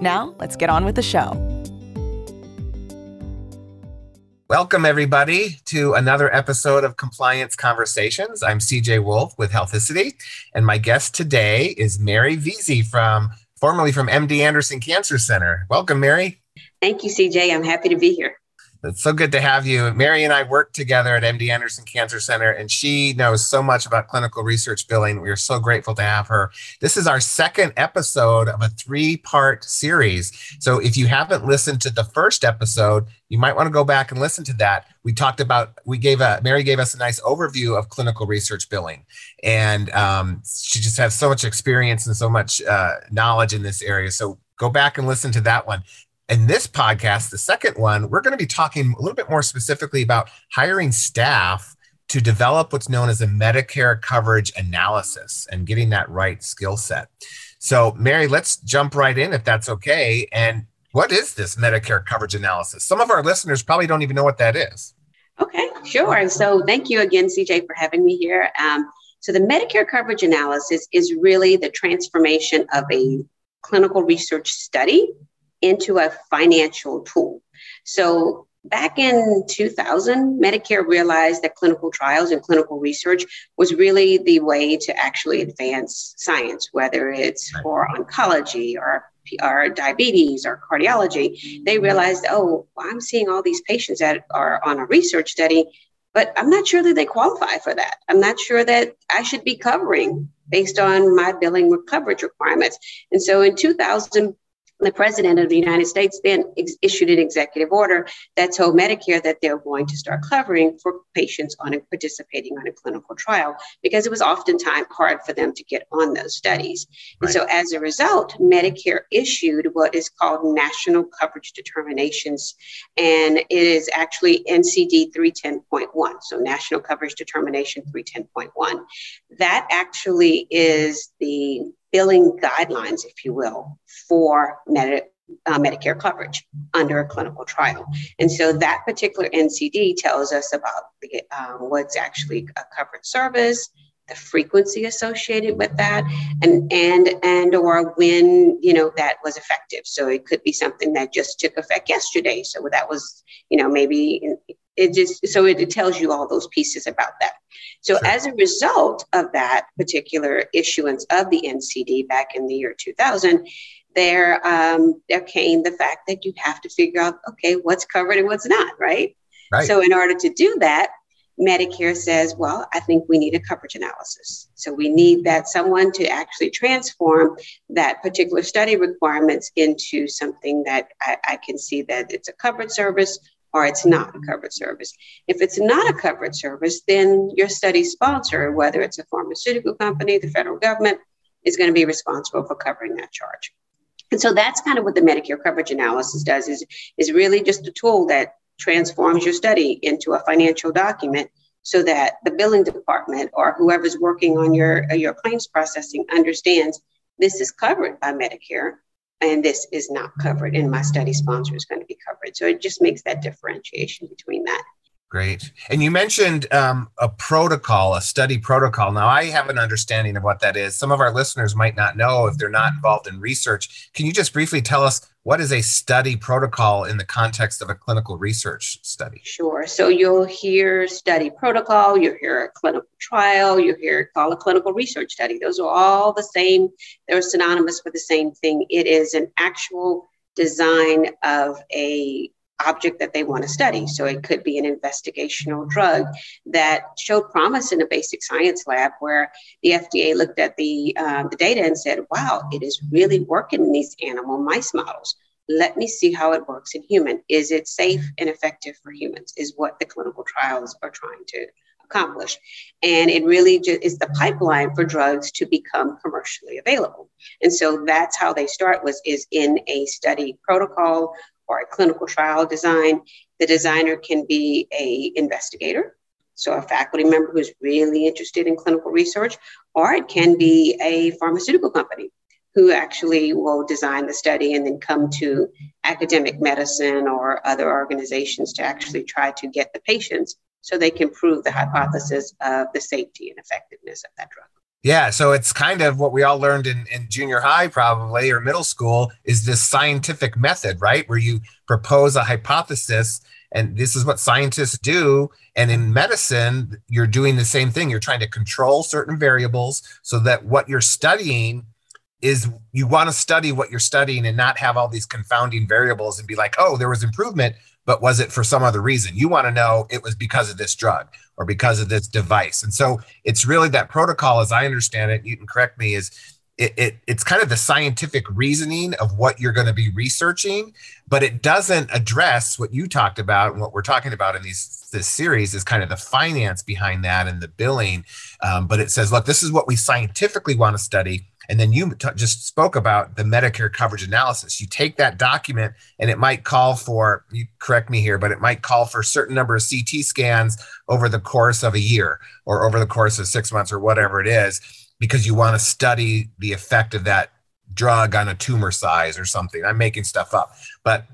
Now, let's get on with the show. Welcome, everybody, to another episode of Compliance Conversations. I'm CJ Wolf with Healthicity, and my guest today is Mary Veazey from formerly from MD Anderson Cancer Center. Welcome, Mary. Thank you, CJ. I'm happy to be here. It's so good to have you. Mary and I work together at MD Anderson Cancer Center, and she knows so much about clinical research billing. We are so grateful to have her. This is our second episode of a three part series. So if you haven't listened to the first episode, you might want to go back and listen to that. We talked about, we gave a, Mary gave us a nice overview of clinical research billing. And um, she just has so much experience and so much uh, knowledge in this area. So go back and listen to that one. In this podcast, the second one, we're going to be talking a little bit more specifically about hiring staff to develop what's known as a Medicare coverage analysis and getting that right skill set. So, Mary, let's jump right in if that's okay. And what is this Medicare coverage analysis? Some of our listeners probably don't even know what that is. Okay, sure. So, thank you again, CJ, for having me here. Um, so, the Medicare coverage analysis is really the transformation of a clinical research study into a financial tool. So back in 2000, Medicare realized that clinical trials and clinical research was really the way to actually advance science, whether it's for oncology or or diabetes or cardiology, they mm-hmm. realized, oh, I'm seeing all these patients that are on a research study, but I'm not sure that they qualify for that. I'm not sure that I should be covering based on my billing coverage requirements. And so in 2000, the president of the United States then ex- issued an executive order that told Medicare that they're going to start covering for patients on a, participating on a clinical trial because it was oftentimes hard for them to get on those studies. Right. And so, as a result, Medicare issued what is called national coverage determinations, and it is actually NCD 310.1, so National Coverage Determination 310.1. That actually is the billing guidelines, if you will, for uh, Medicare coverage under a clinical trial. And so that particular NCD tells us about the, um, what's actually a covered service, the frequency associated with that, and and and or when you know that was effective. So it could be something that just took effect yesterday. So that was you know maybe it just so it, it tells you all those pieces about that. So sure. as a result of that particular issuance of the NCD back in the year 2000, there um, there came the fact that you have to figure out okay what's covered and what's not, right? right? So in order to do that, Medicare says, well, I think we need a coverage analysis. So we need that someone to actually transform that particular study requirements into something that I, I can see that it's a covered service or it's not a covered service. If it's not a covered service, then your study sponsor, whether it's a pharmaceutical company, the federal government, is going to be responsible for covering that charge. And so that's kind of what the Medicare coverage analysis does is, is really just a tool that transforms your study into a financial document so that the billing department or whoever's working on your, your claims processing understands this is covered by Medicare and this is not covered and my study sponsor is going to be covered. So it just makes that differentiation between that Great. And you mentioned um, a protocol, a study protocol. Now, I have an understanding of what that is. Some of our listeners might not know if they're not involved in research. Can you just briefly tell us what is a study protocol in the context of a clinical research study? Sure. So you'll hear study protocol, you'll hear a clinical trial, you'll hear call a clinical research study. Those are all the same, they're synonymous with the same thing. It is an actual design of a object that they want to study. So it could be an investigational drug that showed promise in a basic science lab where the FDA looked at the, um, the data and said, wow, it is really working in these animal mice models. Let me see how it works in human. Is it safe and effective for humans? Is what the clinical trials are trying to accomplish. And it really just is the pipeline for drugs to become commercially available. And so that's how they start was is in a study protocol or a clinical trial design. The designer can be a investigator, so a faculty member who's really interested in clinical research, or it can be a pharmaceutical company who actually will design the study and then come to academic medicine or other organizations to actually try to get the patients so they can prove the hypothesis of the safety and effectiveness of that drug. Yeah, so it's kind of what we all learned in, in junior high, probably, or middle school, is this scientific method, right? Where you propose a hypothesis, and this is what scientists do. And in medicine, you're doing the same thing. You're trying to control certain variables so that what you're studying is you want to study what you're studying and not have all these confounding variables and be like, oh, there was improvement, but was it for some other reason? You want to know it was because of this drug or because of this device. And so it's really that protocol, as I understand it, you can correct me, is it, it, it's kind of the scientific reasoning of what you're going to be researching, but it doesn't address what you talked about and what we're talking about in these this series is kind of the finance behind that and the billing. Um, but it says, look, this is what we scientifically want to study. And then you t- just spoke about the Medicare coverage analysis. You take that document and it might call for, you correct me here, but it might call for a certain number of CT scans over the course of a year or over the course of six months or whatever it is because you want to study the effect of that drug on a tumor size or something. I'm making stuff up, but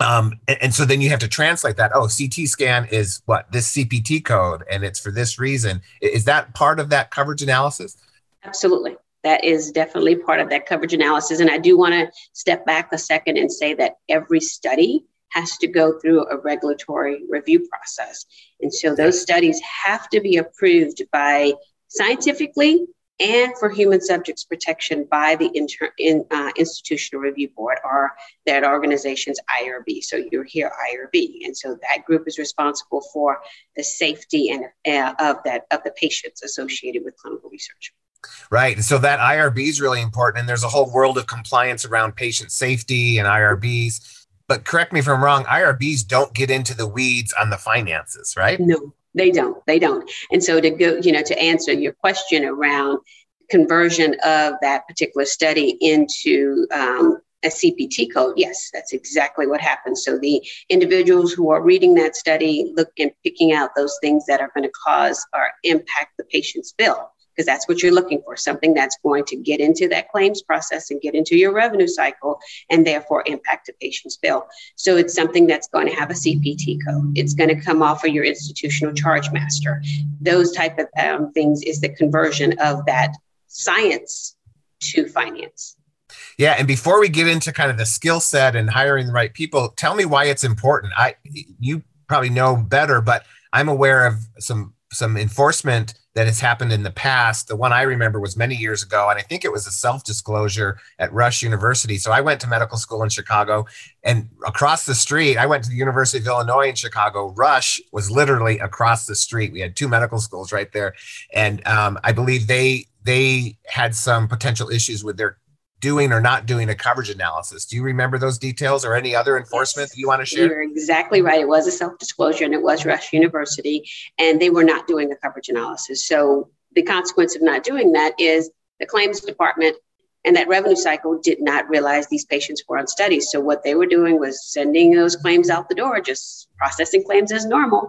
um, and, and, so then you have to translate that. Oh, CT scan is what this CPT code, and it's for this reason. Is that part of that coverage analysis? Absolutely. That is definitely part of that coverage analysis. And I do want to step back a second and say that every study has to go through a regulatory review process. And so those studies have to be approved by scientifically and for human subjects protection by the inter, in, uh, institutional review board or that organization's IRB. So you hear IRB, and so that group is responsible for the safety and uh, of that of the patients associated with clinical research. Right. And so that IRB is really important. And there's a whole world of compliance around patient safety and IRBs. But correct me if I'm wrong, IRBs don't get into the weeds on the finances, right? No, they don't. They don't. And so to go, you know, to answer your question around conversion of that particular study into um, a CPT code, yes, that's exactly what happens. So the individuals who are reading that study look and picking out those things that are going to cause or impact the patient's bill because that's what you're looking for something that's going to get into that claims process and get into your revenue cycle and therefore impact the patient's bill. So it's something that's going to have a CPT code. It's going to come off of your institutional charge master. Those type of um, things is the conversion of that science to finance. Yeah, and before we get into kind of the skill set and hiring the right people, tell me why it's important. I you probably know better, but I'm aware of some some enforcement that has happened in the past. The one I remember was many years ago, and I think it was a self disclosure at Rush University. So I went to medical school in Chicago, and across the street, I went to the University of Illinois in Chicago. Rush was literally across the street. We had two medical schools right there, and um, I believe they they had some potential issues with their doing or not doing a coverage analysis. Do you remember those details or any other enforcement yes, that you want to share? You're exactly right. It was a self disclosure and it was Rush University, and they were not doing a coverage analysis. So the consequence of not doing that is the claims department and that revenue cycle did not realize these patients were on studies. So what they were doing was sending those claims out the door, just processing claims as normal,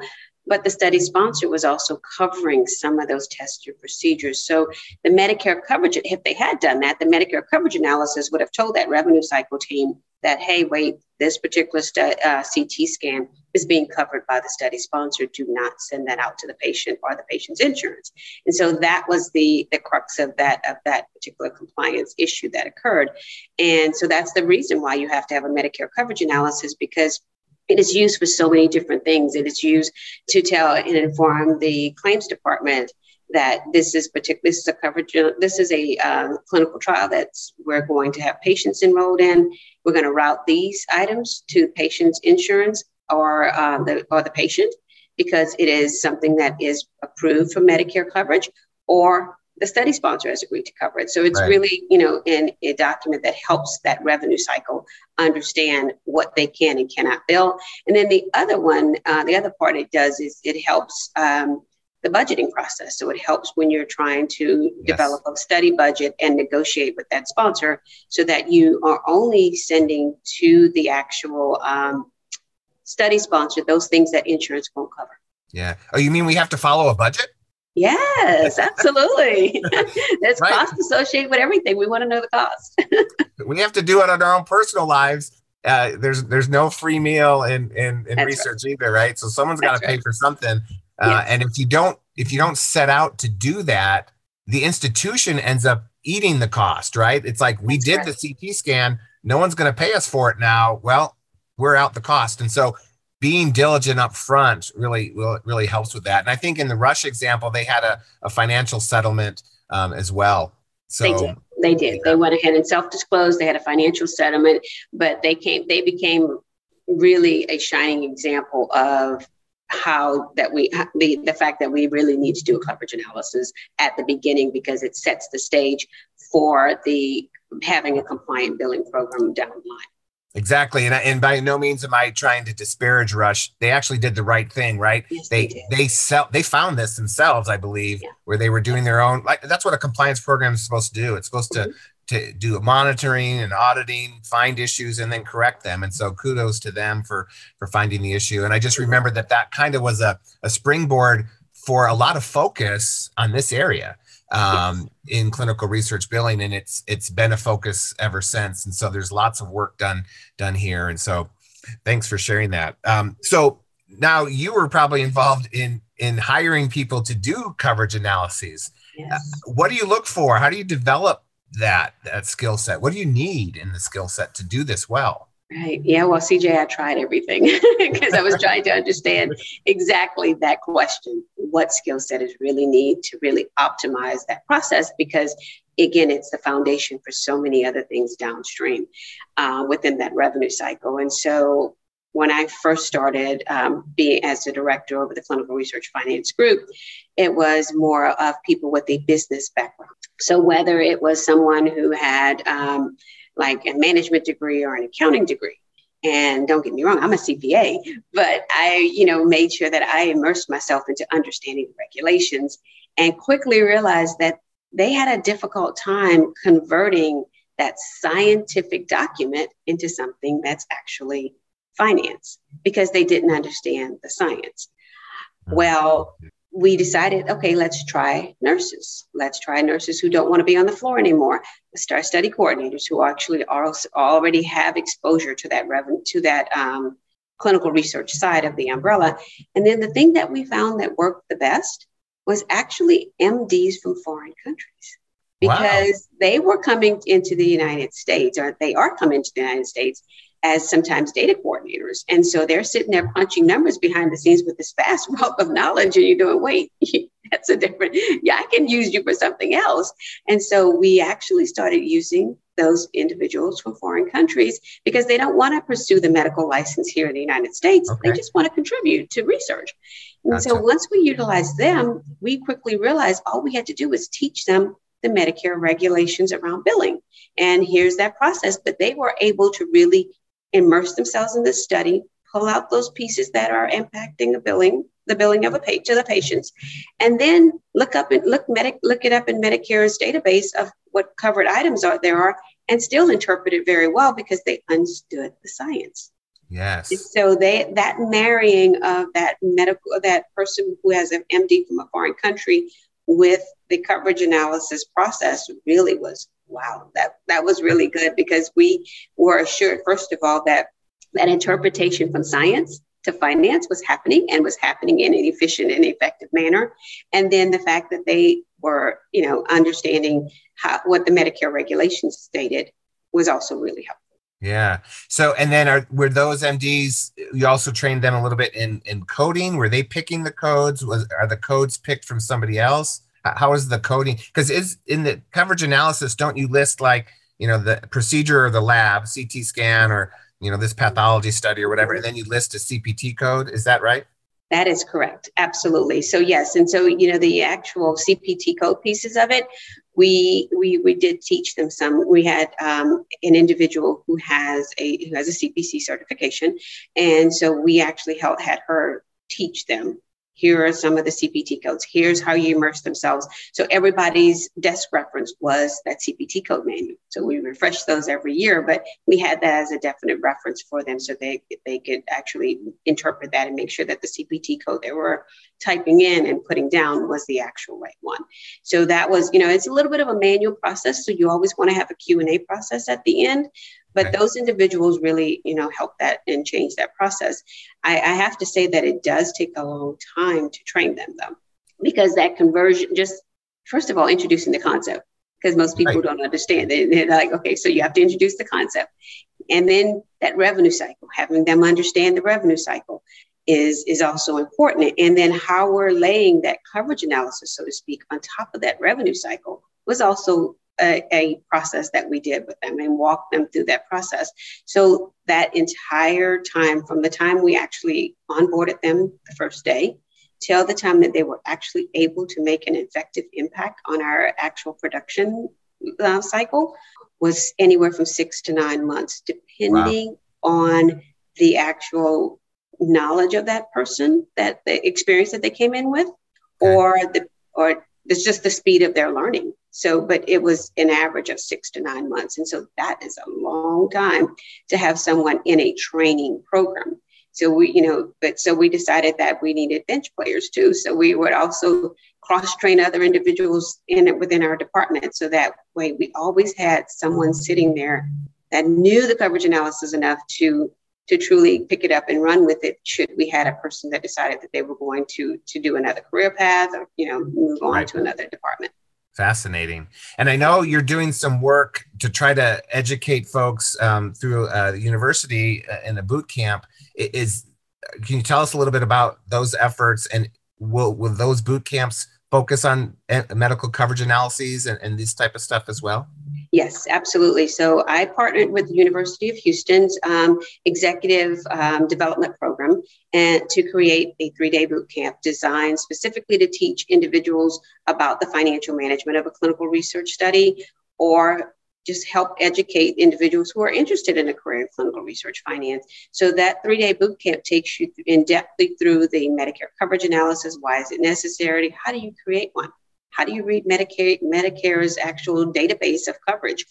but the study sponsor was also covering some of those tests or procedures. So the Medicare coverage, if they had done that, the Medicare coverage analysis would have told that revenue cycle team that, hey, wait, this particular stu- uh, CT scan is being covered by the study sponsor. Do not send that out to the patient or the patient's insurance. And so that was the the crux of that of that particular compliance issue that occurred. And so that's the reason why you have to have a Medicare coverage analysis because it is used for so many different things. It is used to tell and inform the claims department that this is particular. This is a coverage. This is a um, clinical trial that's we're going to have patients enrolled in. We're going to route these items to patient's insurance or uh, the or the patient because it is something that is approved for Medicare coverage or the study sponsor has agreed to cover it. So it's right. really, you know, in a document that helps that revenue cycle understand what they can and cannot bill. And then the other one, uh, the other part it does is it helps um, the budgeting process. So it helps when you're trying to yes. develop a study budget and negotiate with that sponsor so that you are only sending to the actual um, study sponsor those things that insurance won't cover. Yeah. Oh, you mean we have to follow a budget? Yes, absolutely. There's right. cost associated with everything. We want to know the cost. we have to do it on our own personal lives. Uh, there's there's no free meal in in, in research right. either, right? So someone's got to pay right. for something. Uh, yes. And if you don't if you don't set out to do that, the institution ends up eating the cost, right? It's like we That's did the CT scan, no one's going to pay us for it now. Well, we're out the cost. And so being diligent up front really really helps with that. And I think in the Rush example, they had a, a financial settlement um, as well. So they did. They did. They went ahead and self-disclosed. They had a financial settlement, but they came. They became really a shining example of how that we the, the fact that we really need to do a coverage analysis at the beginning because it sets the stage for the having a compliant billing program down the line. Exactly, and and by no means am I trying to disparage Rush. They actually did the right thing, right? Yes, they they, they sell they found this themselves, I believe, yeah. where they were doing their own. Like that's what a compliance program is supposed to do. It's supposed mm-hmm. to to do monitoring and auditing, find issues, and then correct them. And so kudos to them for for finding the issue. And I just remember that that kind of was a, a springboard for a lot of focus on this area um, in clinical research billing, and it's it's been a focus ever since. And so there's lots of work done done here. And so thanks for sharing that. Um, so now you were probably involved in in hiring people to do coverage analyses. Yes. Uh, what do you look for? How do you develop that that skill set? What do you need in the skill set to do this well? Right. Yeah. Well, CJ, I tried everything because I was trying to understand exactly that question. What skill set is really need to really optimize that process? Because again, it's the foundation for so many other things downstream uh, within that revenue cycle. And so when I first started um, being as the director over the clinical research finance group, it was more of people with a business background. So whether it was someone who had um, like a management degree or an accounting degree, and don't get me wrong, I'm a CPA, but I, you know, made sure that I immersed myself into understanding the regulations and quickly realized that they had a difficult time converting that scientific document into something that's actually finance because they didn't understand the science. Hmm. Well, we decided, okay, let's try nurses. Let's try nurses who don't want to be on the floor anymore. Let's try study coordinators who actually are, already have exposure to that revenue, to that um, clinical research side of the umbrella. And then the thing that we found that worked the best was actually MDs from foreign countries because wow. they were coming into the United States, or they are coming to the United States as sometimes data coordinators. And so they're sitting there punching numbers behind the scenes with this vast wealth of knowledge. And you're doing, wait, that's a different, yeah, I can use you for something else. And so we actually started using those individuals from foreign countries because they don't want to pursue the medical license here in the United States. Okay. They just want to contribute to research. And gotcha. so once we utilized them, we quickly realized all we had to do was teach them the Medicare regulations around billing. And here's that process. But they were able to really immerse themselves in the study, pull out those pieces that are impacting the billing, the billing of a pay to the patients, and then look up and look medic look it up in Medicare's database of what covered items are there are, and still interpret it very well because they understood the science. Yes. So they that marrying of that medical that person who has an MD from a foreign country with the coverage analysis process really was wow, that, that was really good because we were assured, first of all, that that interpretation from science to finance was happening and was happening in an efficient and effective manner. And then the fact that they were, you know, understanding how, what the Medicare regulations stated was also really helpful. Yeah. So, and then are were those MDs? You also trained them a little bit in in coding. Were they picking the codes? Was are the codes picked from somebody else? How is the coding because is in the coverage analysis don't you list like you know the procedure or the lab ct scan or you know this pathology study or whatever and then you list a cpt code? Is that right? That is correct. Absolutely. So yes. And so you know the actual cpt code pieces of it we we we did teach them some. We had um, an individual who has a who has a cpc certification and so we actually held, had her teach them here are some of the CPT codes. Here's how you immerse themselves. So everybody's desk reference was that CPT code manual. So we refresh those every year, but we had that as a definite reference for them so they, they could actually interpret that and make sure that the CPT code they were typing in and putting down was the actual right one. So that was, you know, it's a little bit of a manual process. So you always want to have a Q&A process at the end, but right. those individuals really you know help that and change that process I, I, have to say that it does take a long time to train them though because that conversion just first of all introducing the concept because most people right. don't understand it they're like okay so you have to introduce the concept and then that revenue cycle having them understand the revenue cycle is is also important and then how we're laying that coverage analysis so to speak on top of that revenue cycle was also a, a, process that we did with them and walk them through that process. So that entire time, from the time we actually onboarded them the first day till the time that they were actually able to make an effective impact on our actual production uh, cycle, was anywhere from six to nine months, depending wow. on the actual knowledge of that person, that the experience that they came in with, or the or it's just the speed of their learning. So, but it was an average of six to nine months. And so that is a long time to have someone in a training program. So we, you know, but so we decided that we needed bench players too. So we would also cross train other individuals in it within our department. So that way we always had someone sitting there that knew the coverage analysis enough to to truly pick it up and run with it should we had a person that decided that they were going to to do another career path or you know move on right. to another department Fascinating. And I know you're doing some work to try to educate folks um, through uh, the university uh, in a boot camp. Is can you tell us a little bit about those efforts and will will those boot camps focus on uh, medical coverage analyses and, and this type of stuff as well? Yes, absolutely. So I partnered with the University of Houston's um, executive um, development program and to create a three-day boot camp designed specifically to teach individuals about the financial management of a clinical research study or just help educate individuals who are interested in a career in clinical research finance. So that three-day boot camp takes you in depthly through the Medicare coverage analysis. Why is it necessary? How do you create one? How do you read Medicare, Medicare's actual database of coverage?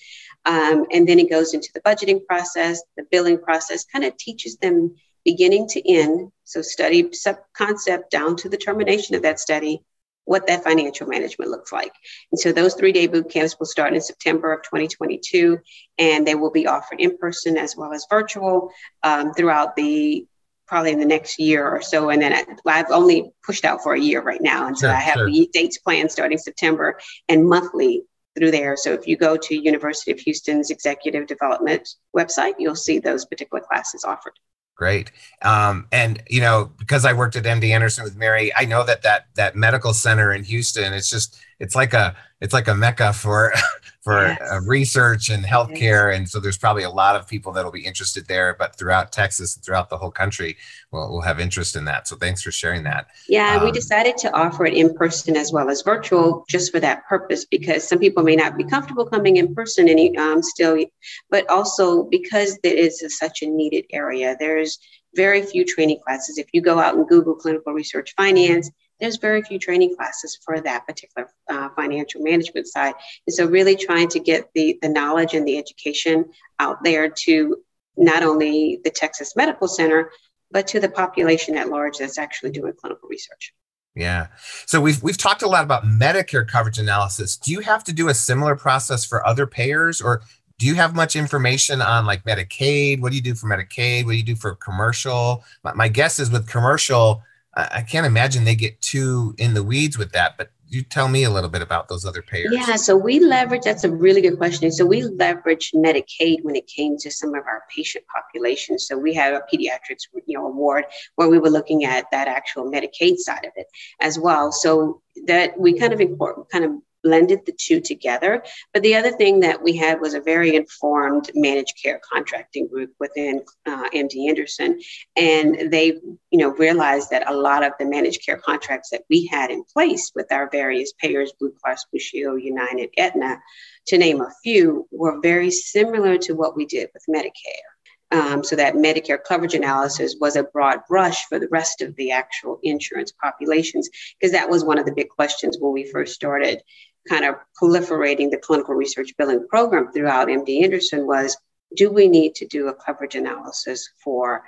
Um, and then it goes into the budgeting process, the billing process, kind of teaches them beginning to end. So study sub concept down to the termination of that study, what that financial management looks like. And so those three day boot camps will start in September of 2022, and they will be offered in person as well as virtual um, throughout the probably in the next year or so. And then I, have only pushed out for a year right now. And so sure, I have sure. the dates planned starting September and monthly through there. So if you go to University of Houston's executive development website, you'll see those particular classes offered. Great. Um, and you know, because I worked at MD Anderson with Mary, I know that that that medical center in Houston, it's just it's like a it's like a mecca for for yes. uh, research and healthcare, and so there's probably a lot of people that'll be interested there. But throughout Texas and throughout the whole country, will we'll have interest in that. So thanks for sharing that. Yeah, um, we decided to offer it in person as well as virtual, just for that purpose, because some people may not be comfortable coming in person any um, still, but also because it is such a needed area. There's very few training classes. If you go out and Google clinical research finance, there's very few training classes for that particular uh, financial management side. And so really trying to get the, the knowledge and the education out there to not only the Texas Medical Center, but to the population at large that's actually doing clinical research. Yeah. So we've we've talked a lot about Medicare coverage analysis. Do you have to do a similar process for other payers or do you have much information on like Medicaid? What do you do for Medicaid? What do you do for commercial? My, my guess is with commercial, I can't imagine they get too in the weeds with that, but you tell me a little bit about those other payers. Yeah, so we leverage, that's a really good question. So we leverage Medicaid when it came to some of our patient populations. So we have a pediatrics you know, award where we were looking at that actual Medicaid side of it as well. So that we kind of import, kind of blended the two together. But the other thing that we had was a very informed managed care contracting group within uh, MD Anderson, and they, you know, realized that a lot of the managed care contracts that we had in place with our various payers, Blue Cross Blue Shield, United, Aetna, to name a few, were very similar to what we did with Medicare. Um, so that Medicare coverage analysis was a broad brush for the rest of the actual insurance populations, because that was one of the big questions when we first started kind of proliferating the clinical research billing program throughout MD Anderson was, do we need to do a coverage analysis for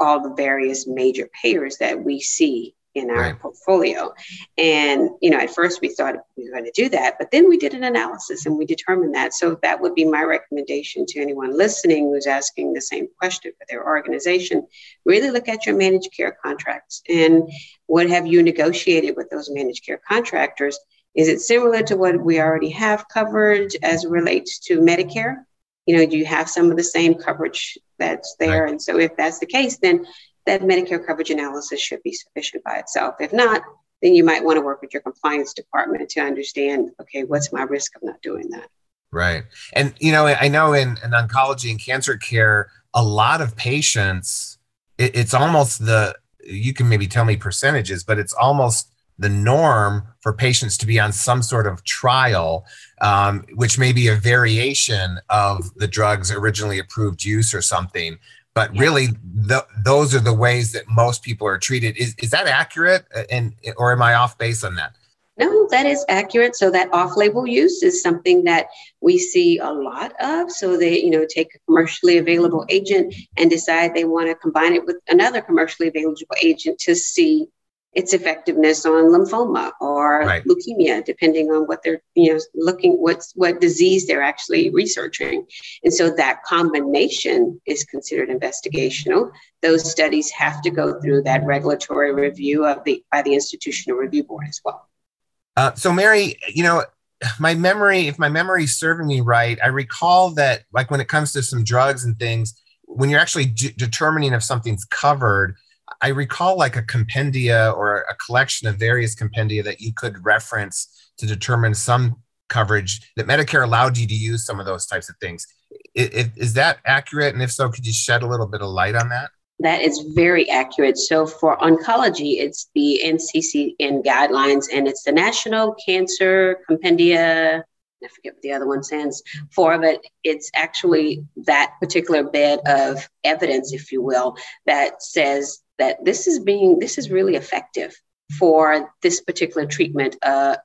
all the various major payers that we see in our right. portfolio. And, you know, at first we thought we were going to do that, but then we did an analysis and we determined that. So that would be my recommendation to anyone listening who's asking the same question for their organization. Really look at your managed care contracts and what have you negotiated with those managed care contractors? Is it similar to what we already have covered as it relates to Medicare? You know, do you have some of the same coverage that's there? Right. And so if that's the case, then that Medicare coverage analysis should be sufficient by itself. If not, then you might want to work with your compliance department to understand okay, what's my risk of not doing that? Right. And, you know, I know in, in oncology and cancer care, a lot of patients, it, it's almost the, you can maybe tell me percentages, but it's almost the norm for patients to be on some sort of trial, um, which may be a variation of the drug's originally approved use or something. But yeah. really the, those are the ways that most people are treated. Is, is that accurate? And or am i off base on that? No that is accurate. So that off-label use is something that we see a lot of. So they you know take a commercially available agent and decide they want to combine it with another commercially available agent to see its effectiveness on lymphoma or right. leukemia, depending on what they're, you know, looking what's what disease they're actually researching. And so that combination is considered investigational. Those studies have to go through that regulatory review of the by the institutional review board as well. Uh, so Mary, you know, my memory, if my memory is serving me right, I recall that like when it comes to some drugs and things, when you're actually d- determining if something's covered, I recall like a compendia or a collection of various compendia that you could reference to determine some coverage that Medicare allowed you to use some of those types of things. Is, is that accurate? And if so, could you shed a little bit of light on that? That is very accurate. So for oncology, it's the NCCN guidelines and it's the National Cancer Compendia. I forget what the other one stands for, but it's actually that particular bed of evidence, if you will, that says that this is being this is really effective for this particular treatment uh,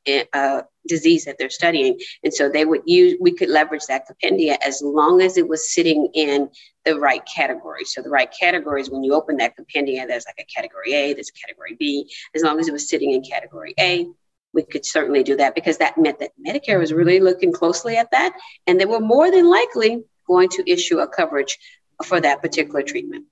disease that they're studying. And so they would use, we could leverage that compendia as long as it was sitting in the right category. So the right categories, when you open that compendia, there's like a category A, there's a category B. As long as it was sitting in category A, we could certainly do that because that meant that Medicare was really looking closely at that. And they were more than likely going to issue a coverage for that particular treatment.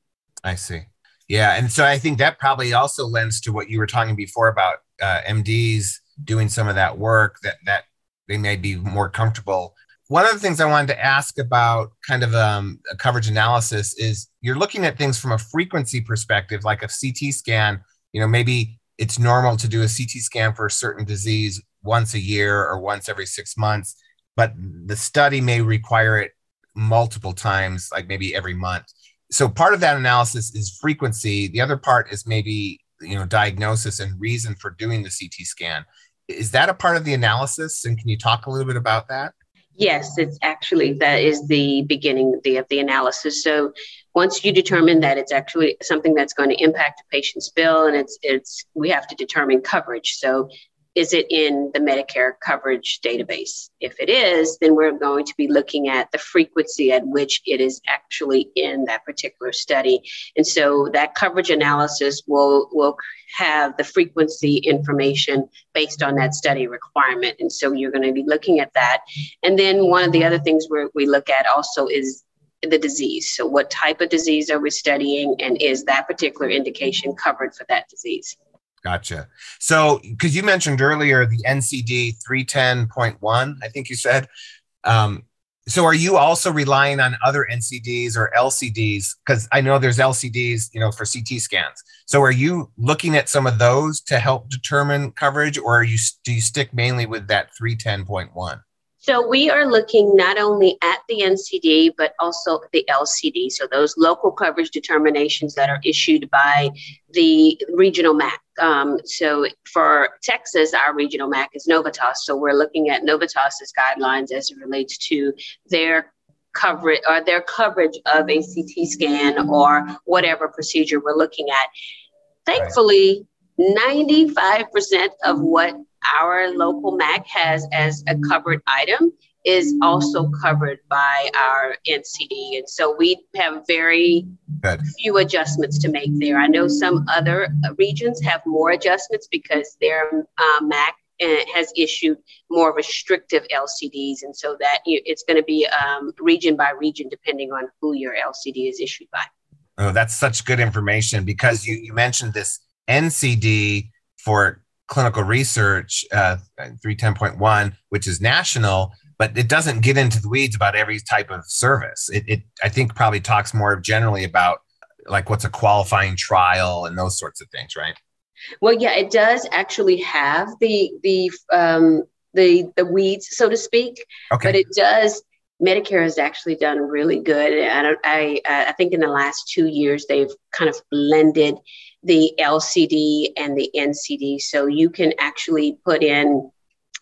I see. Yeah, and so I think that probably also lends to what you were talking before about uh, MDs doing some of that work that that they may be more comfortable. One of the things I wanted to ask about kind of um, a coverage analysis is you're looking at things from a frequency perspective, like a CT scan. You know, maybe it's normal to do a CT scan for a certain disease once a year or once every six months, but the study may require it multiple times, like maybe every month so part of that analysis is frequency. The other part is maybe you know diagnosis and reason for doing the ct scan. Is that a part of the analysis? And can you talk a little bit about that? Yes it's actually that is the beginning of the, of the analysis. So once you determine that it's actually something that's going to impact a patient's bill and it's it's we have to determine coverage. So is it in the Medicare coverage database? If it is, then we're going to be looking at the frequency at which it is actually in that particular study. And so that coverage analysis will, will have the frequency information based on that study requirement. And so you're going to be looking at that. And then one of the other things we we look at also is the disease. So, what type of disease are we studying, and is that particular indication covered for that disease? Gotcha. So, because you mentioned earlier the NCD 310.1, I think you said. Um, so, are you also relying on other NCDs or LCDs? Because I know there's LCDs, you know, for CT scans. So, are you looking at some of those to help determine coverage, or are you do you stick mainly with that 310.1? So we are looking not only at the NCD, but also the LCD. So those local coverage determinations that are issued by the regional MAC. Um, so for Texas, our regional MAC is Novitas. So we're looking at Novitas's guidelines as it relates to their coverage or their coverage of a CT scan or whatever procedure we're looking at. Thankfully, 95% of what our local MAC has as a covered item is also covered by our NCD. And so we have very Good. few adjustments to make there. I know some other regions have more adjustments because their uh, MAC uh, has issued more restrictive LCDs. And so that it's going to be um, region by region depending on who your LCD is issued by. Oh, that's such good information because you, you mentioned this NCD for clinical research uh, 310.1, which is national, but it doesn't get into the weeds about every type of service. It, it I think probably talks more generally about like what's a qualifying trial and those sorts of things, right? Well, yeah, it does actually have the the um, the the weeds, so to speak. Okay. But it does. Medicare has actually done really good. I I I think in the last two years they've kind of blended the LCD and the NCD, so you can actually put in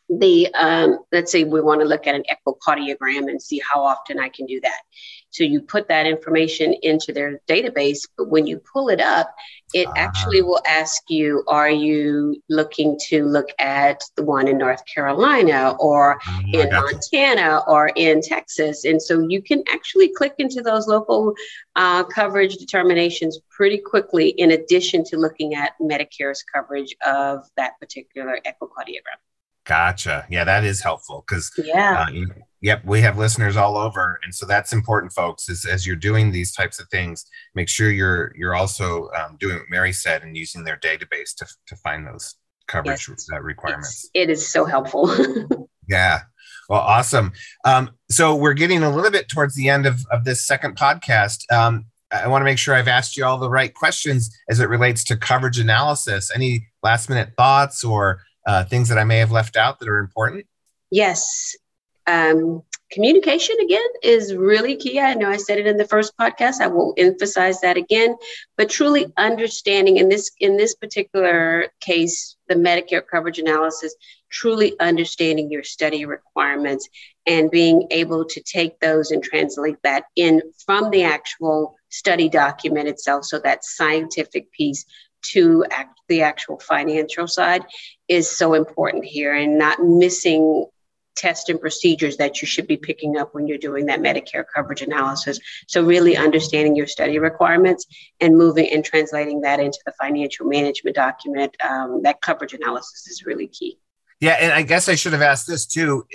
the um, let's say we want to look at an echocardiogram and see how often I can do that. So you put that information into their database, but when you pull it up, it uh-huh. actually will ask you, are you looking to look at the one in North Carolina or oh, in Montana or in Texas? And so you can actually click into those local uh, coverage determinations pretty quickly, in addition to looking at Medicare's coverage of that particular echocardiogram. Gotcha. Yeah, that is helpful because yeah. Uh, yep, we have listeners all over, and so that's important, folks. Is as you're doing these types of things, make sure you're you're also um, doing what Mary said and using their database to to find those coverage yes. uh, requirements. It's, it is so helpful. yeah. Well, awesome. Um, so we're getting a little bit towards the end of, of this second podcast. Um, I want to make sure I've asked you all the right questions as it relates to coverage analysis. Any last minute thoughts or uh, things that I may have left out that are important? Yes. Um, communication again is really key. I know I said it in the first podcast. I will emphasize that again. But truly understanding in this in this particular case, the Medicare coverage analysis, truly understanding your study requirements and being able to take those and translate that in from the actual study document itself. So that scientific piece to act, the actual financial side is so important here and not missing tests and procedures that you should be picking up when you're doing that Medicare coverage analysis. So, really understanding your study requirements and moving and translating that into the financial management document, um, that coverage analysis is really key. Yeah. And I guess I should have asked this too.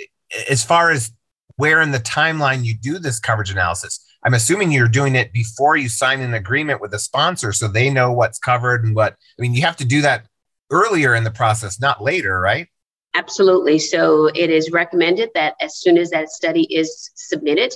As far as where in the timeline you do this coverage analysis, I'm assuming you're doing it before you sign an agreement with a sponsor so they know what's covered and what. I mean, you have to do that earlier in the process, not later, right? Absolutely. So it is recommended that as soon as that study is submitted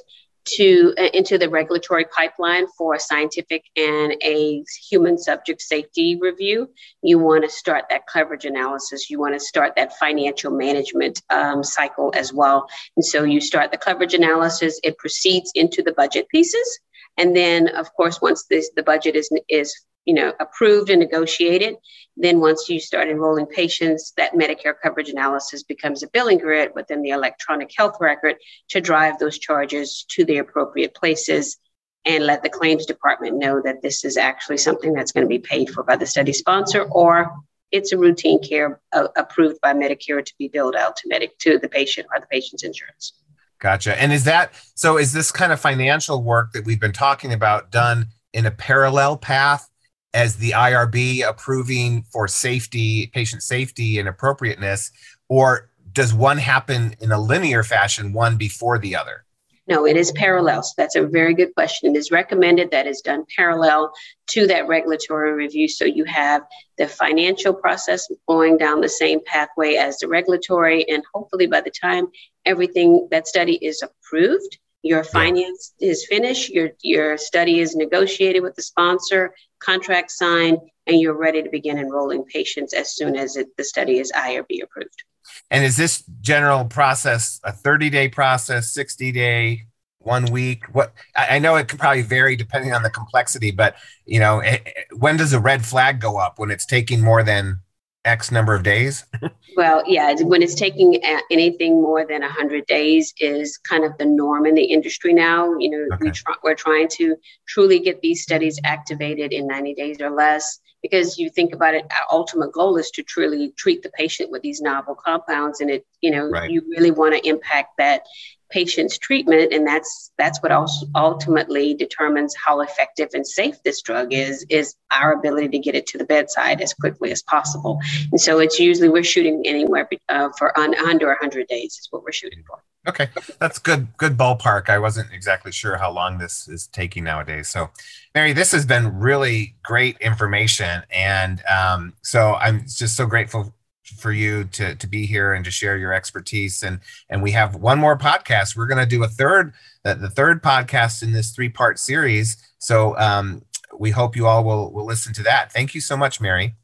to uh, into the regulatory pipeline for a scientific and a human subject safety review, you want to start that coverage analysis. You want to start that financial management um, cycle as well. And so you start the coverage analysis. It proceeds into the budget pieces. And then, of course, once this, the budget is, is you know, approved and negotiated, then once you start enrolling patients, that Medicare coverage analysis becomes a billing grid within the electronic health record to drive those charges to the appropriate places and let the claims department know that this is actually something that's going to be paid for by the study sponsor or it's a routine care uh, approved by Medicare to be billed out to medic to the patient or the patient's insurance. Gotcha. And is that so? Is this kind of financial work that we've been talking about done in a parallel path as the IRB approving for safety, patient safety, and appropriateness, or does one happen in a linear fashion, one before the other? No, it is parallel. So that's a very good question. It is recommended that is done parallel to that regulatory review. So you have the financial process going down the same pathway as the regulatory. And hopefully by the time everything that study is approved, your finance is finished, your, your study is negotiated with the sponsor, contract signed, and you're ready to begin enrolling patients as soon as it, the study is IRB approved. And is this general process a 30 day process, 60 day, one week? What I know it could probably vary depending on the complexity, but you know, eh, eh, when does a red flag go up when it's taking more than X number of days? well, yeah, when it's taking anything more than 100 days is kind of the norm in the industry now. You know, okay. we try, we're trying to truly get these studies activated in 90 days or less because you think about it, our ultimate goal is to truly treat the patient with these novel compounds. And it, you know, right. you really want to impact that patient's treatment and that's that's what also ultimately determines how effective and safe this drug is is our ability to get it to the bedside as quickly as possible. And so it's usually we're shooting anywhere uh, for un, under 100 days is what we're shooting for. Okay. That's good good ballpark. I wasn't exactly sure how long this is taking nowadays. So mary this has been really great information and um, so i'm just so grateful for you to to be here and to share your expertise. And and we have one more podcast. We're going to do a third the, the third podcast in this three part series. So um, we hope you all will will listen to that. Thank you so much mary.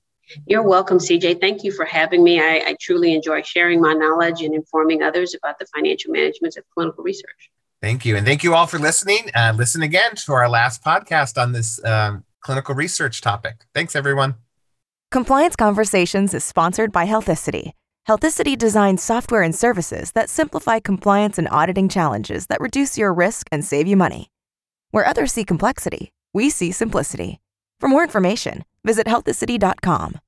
You're welcome cj thank you for having me. I, I truly enjoy sharing my knowledge and informing others about the financial management of clinical research. Thank you. And thank you all for listening. Uh, listen again to our last podcast on this um, clinical research topic. Thanks everyone Compliance Conversations is sponsored by Healthicity. Healthicity designs software and services that simplify compliance and auditing challenges that reduce your risk and save you money. Where others see complexity, we see simplicity. For more information, visit healthicity.com.